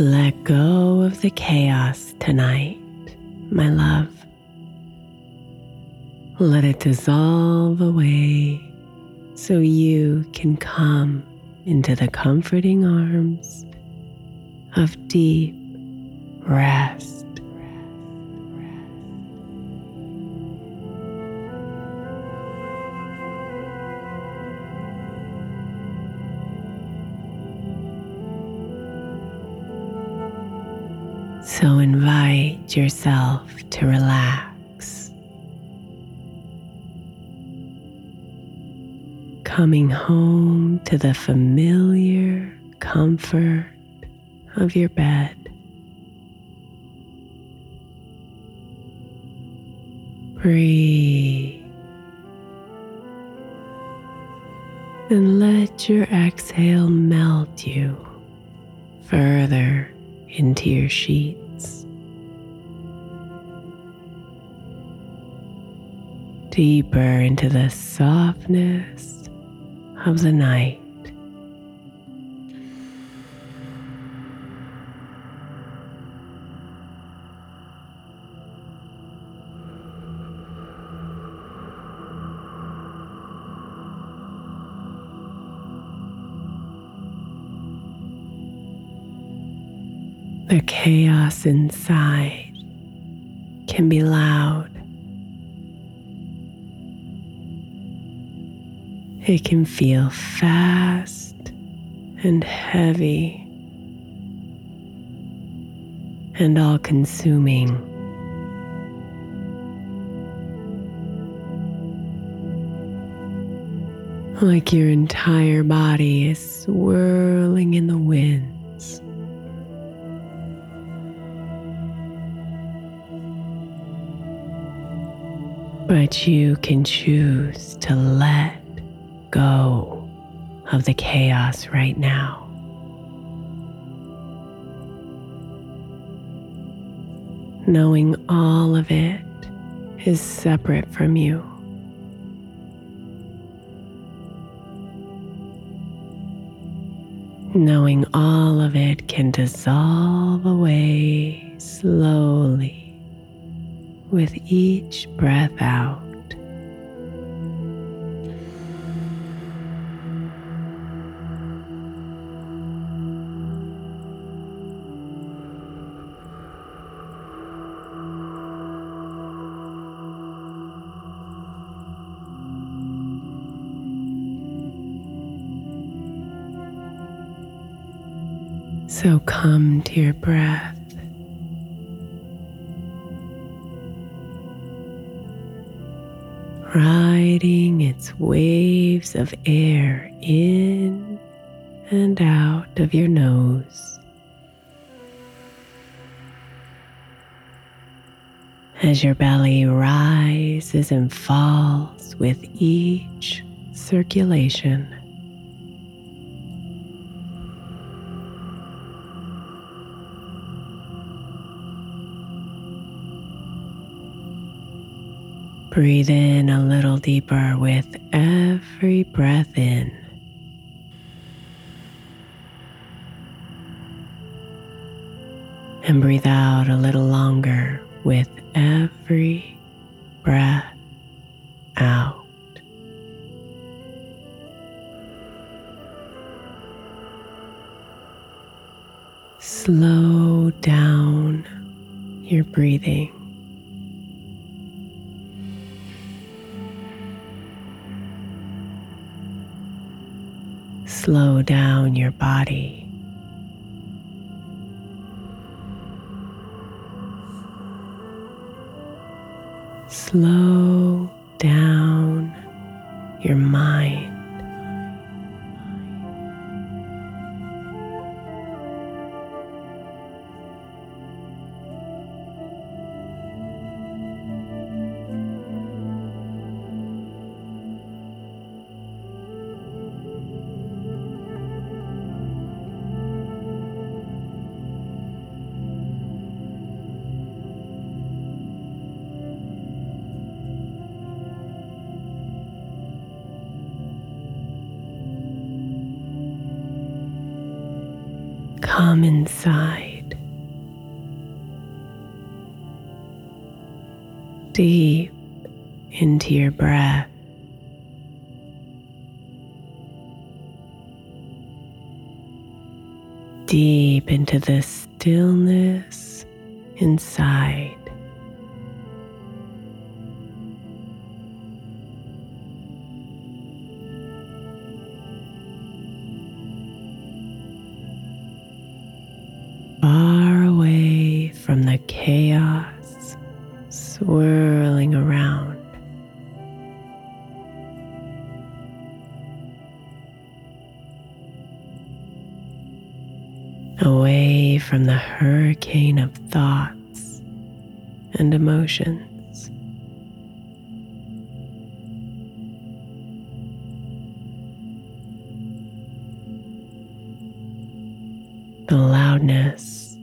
Let go of the chaos tonight, my love. Let it dissolve away so you can come into the comforting arms of deep rest. Yourself to relax. Coming home to the familiar comfort of your bed. Breathe. And let your exhale melt you further into your sheets. deeper into the softness of the night. The chaos inside can be loud It can feel fast and heavy and all consuming. Like your entire body is swirling in the winds. But you can choose to let go of the chaos right now. Knowing all of it is separate from you. Knowing all of it can dissolve away slowly with each breath out. So come to your breath. Riding its waves of air in and out of your nose. As your belly rises and falls with each circulation. Breathe in a little deeper with every breath in. And breathe out a little longer with every breath out. Come inside. Deep into your breath. Deep into the stillness inside. Away from the hurricane of thoughts and emotions. the loudness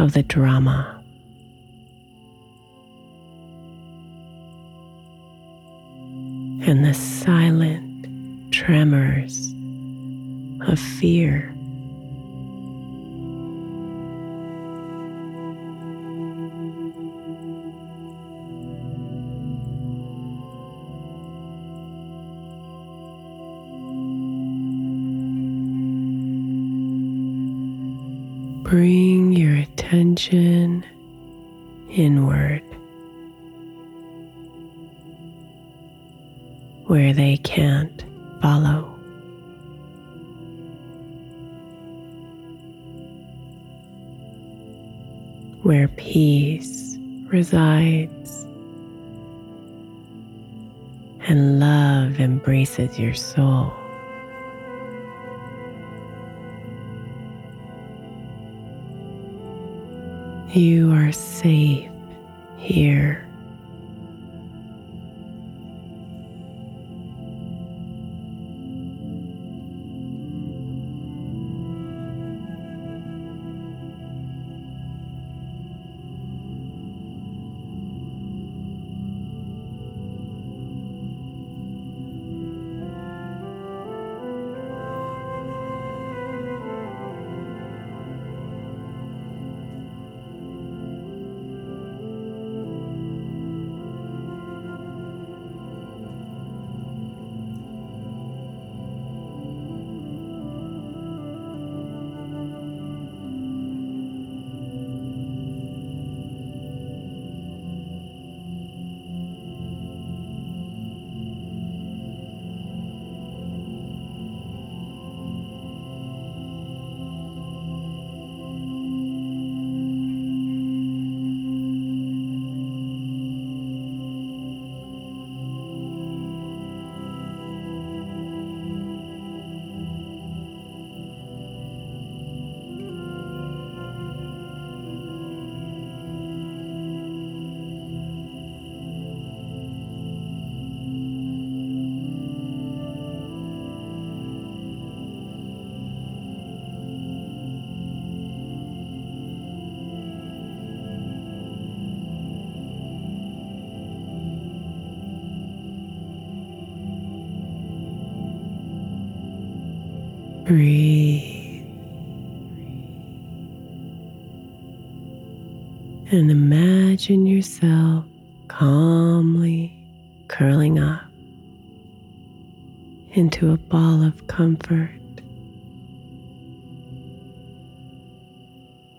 of the drama. And the silent tremors attention inward where they can't follow. Where peace resides and love embraces your soul. You are safe here. Breathe. And imagine yourself calmly curling up into a ball of comfort.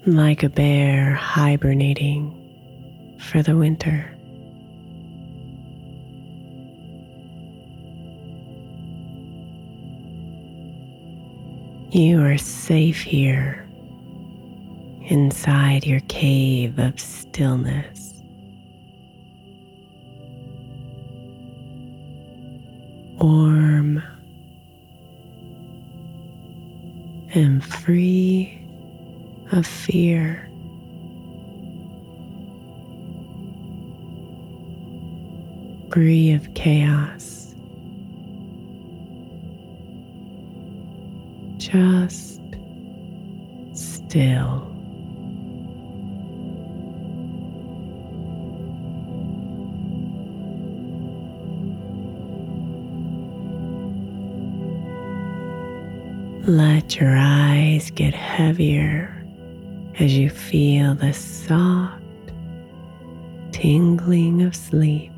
Like a bear hibernating for the winter. You are safe here inside your cave of stillness. Warm and free of fear. Free of chaos. Just still. Let your eyes get heavier as you feel the soft tingling of sleep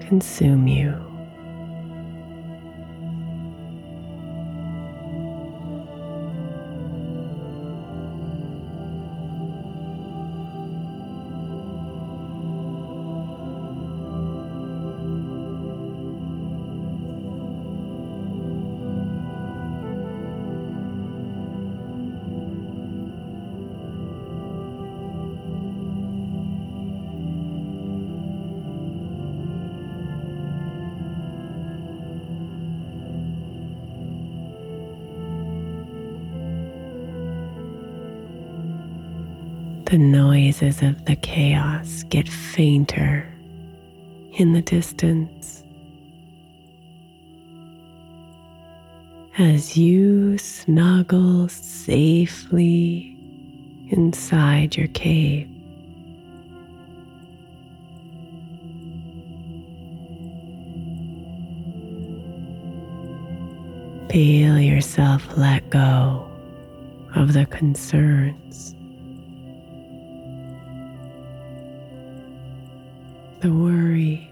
consume you. The noises of the chaos get fainter in the distance as you snuggle safely inside your cave. Feel yourself let go of the concerns the worry,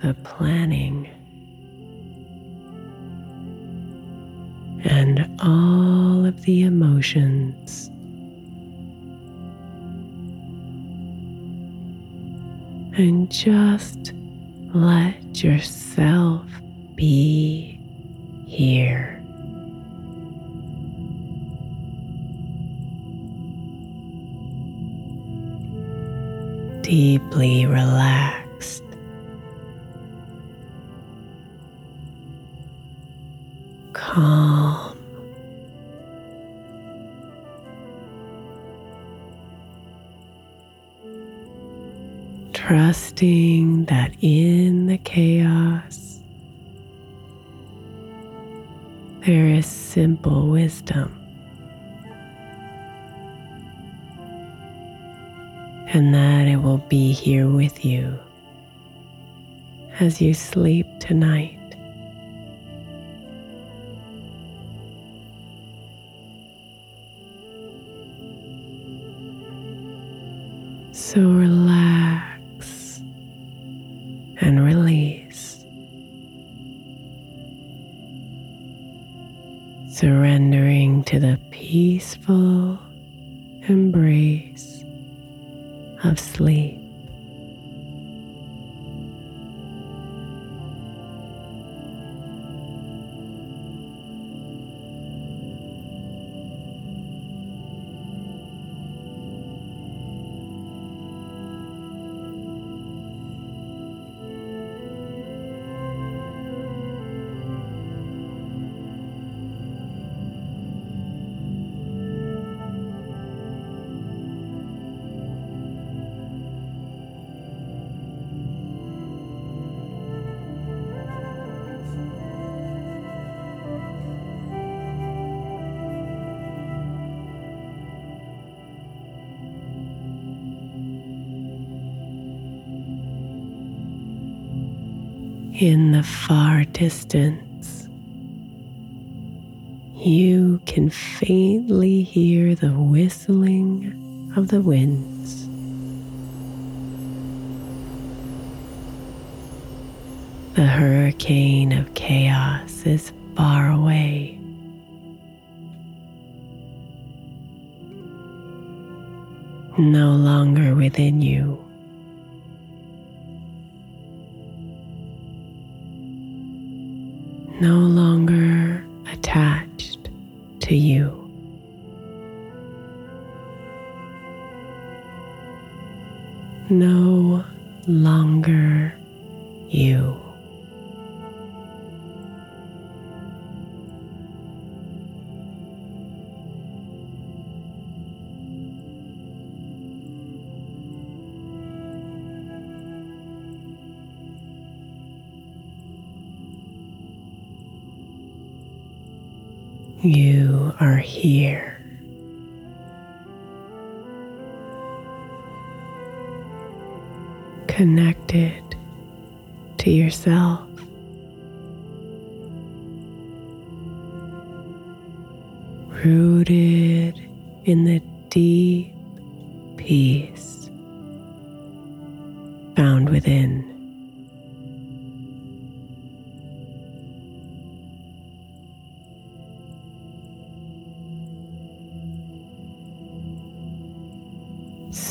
the planning, and all of the emotions. And just let yourself be here. Deeply relaxed. Calm. Trusting that in the chaos, there is simple wisdom. And that it will be here with you as you sleep tonight. In the far distance, you can faintly hear the whistling of the winds. The hurricane of chaos is far away. No longer within you. No longer attached to you. No longer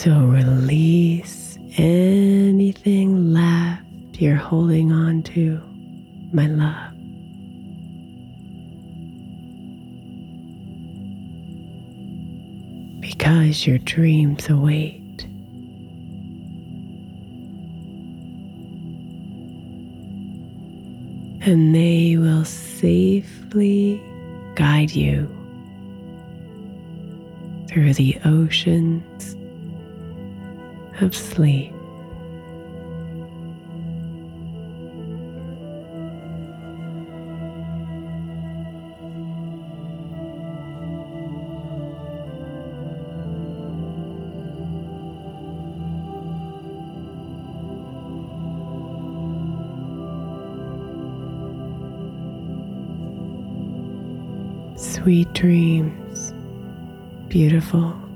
So release anything left you're holding on to, my love. Because your dreams await. And they will safely guide you through the oceans of sleep. Sweet dreams, beautiful.